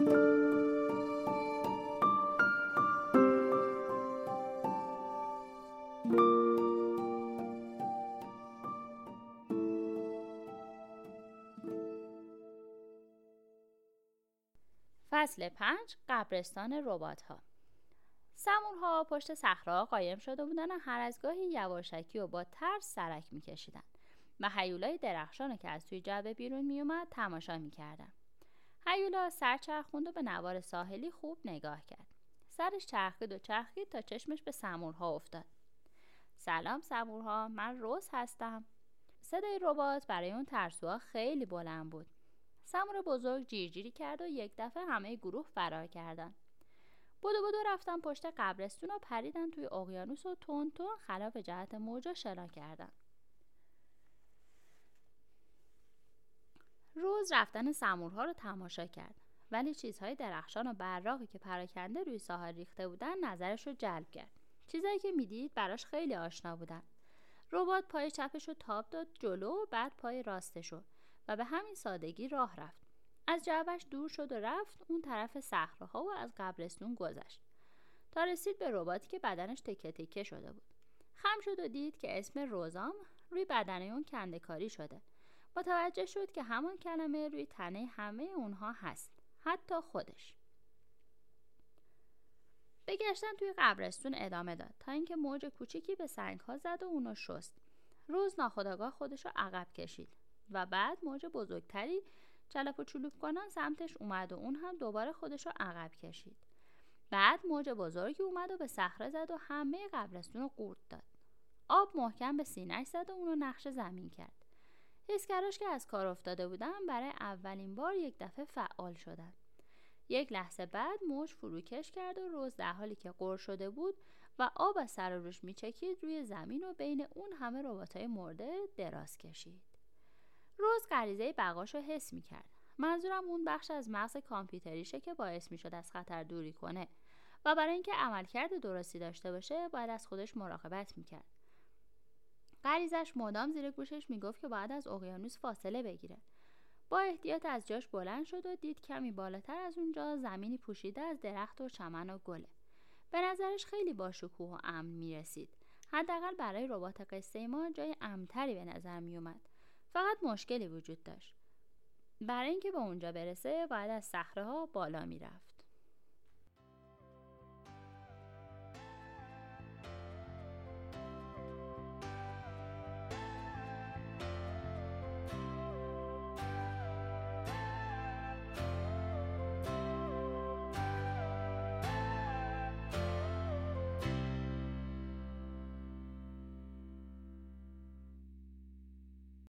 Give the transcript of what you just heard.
فصل پنج قبرستان ربات ها ها پشت صخره قایم شده بودن و هر از گاهی یواشکی و با ترس سرک میکشیدن. و حیولای درخشان که از توی جعبه بیرون میومد تماشا می‌کردن. حیولا سر چرخوند و به نوار ساحلی خوب نگاه کرد. سرش چرخید و چرخید تا چشمش به سمورها افتاد. سلام سمورها من روز هستم. صدای ربات برای اون ترسوها خیلی بلند بود. سمور بزرگ جیرجیری کرد و یک دفعه همه گروه فرار کردن. بدو بدو رفتن پشت قبرستون و پریدن توی اقیانوس و تون تون خلاف جهت موجا شنا کردن. روز رفتن سمورها رو تماشا کرد. ولی چیزهای درخشان و براقی که پراکنده روی ساحل ریخته بودن نظرش رو جلب کرد. چیزهایی که می‌دید براش خیلی آشنا بودن. ربات پای چپش رو تاب داد جلو و بعد پای راستش و به همین سادگی راه رفت. از جعبش دور شد و رفت اون طرف صخره و از قبرستون گذشت. تا رسید به رباتی که بدنش تکه تکه شده بود. خم شد و دید که اسم روزام روی بدنه اون کندکاری شده. متوجه شد که همان کلمه روی تنه همه اونها هست حتی خودش. بگشتن توی قبرستون ادامه داد تا اینکه موج کوچیکی به سنگ ها زد و اونو شست. روز ناخداگاه خودش رو عقب کشید و بعد موج بزرگتری چلپ و چلوپ کنان سمتش اومد و اون هم دوباره خودش رو عقب کشید. بعد موج بزرگی اومد و به صخره زد و همه قبرستون رو قورت داد. آب محکم به سینهش زد و اونو نقش زمین کرد. حسکراش که از کار افتاده بودن برای اولین بار یک دفعه فعال شدن. یک لحظه بعد موج فروکش کرد و روز در حالی که قر شده بود و آب از سر روش میچکید روی زمین و بین اون همه رباتای مرده دراز کشید. روز غریزه بقاش رو حس می‌کرد. منظورم اون بخش از مغز کامپیوتریشه که باعث می‌شد از خطر دوری کنه و برای اینکه عملکرد درستی داشته باشه باید از خودش مراقبت می‌کرد. غریزش مدام زیر گوشش می‌گفت که باید از اقیانوس فاصله بگیره. با احتیاط از جاش بلند شد و دید کمی بالاتر از اونجا زمینی پوشیده از درخت و چمن و گله به نظرش خیلی با شکوه و امن می‌رسید. حداقل برای ربات قصه ما جای امتری به نظر میومد فقط مشکلی وجود داشت. برای اینکه به اونجا برسه باید از صخره ها بالا می‌رفت.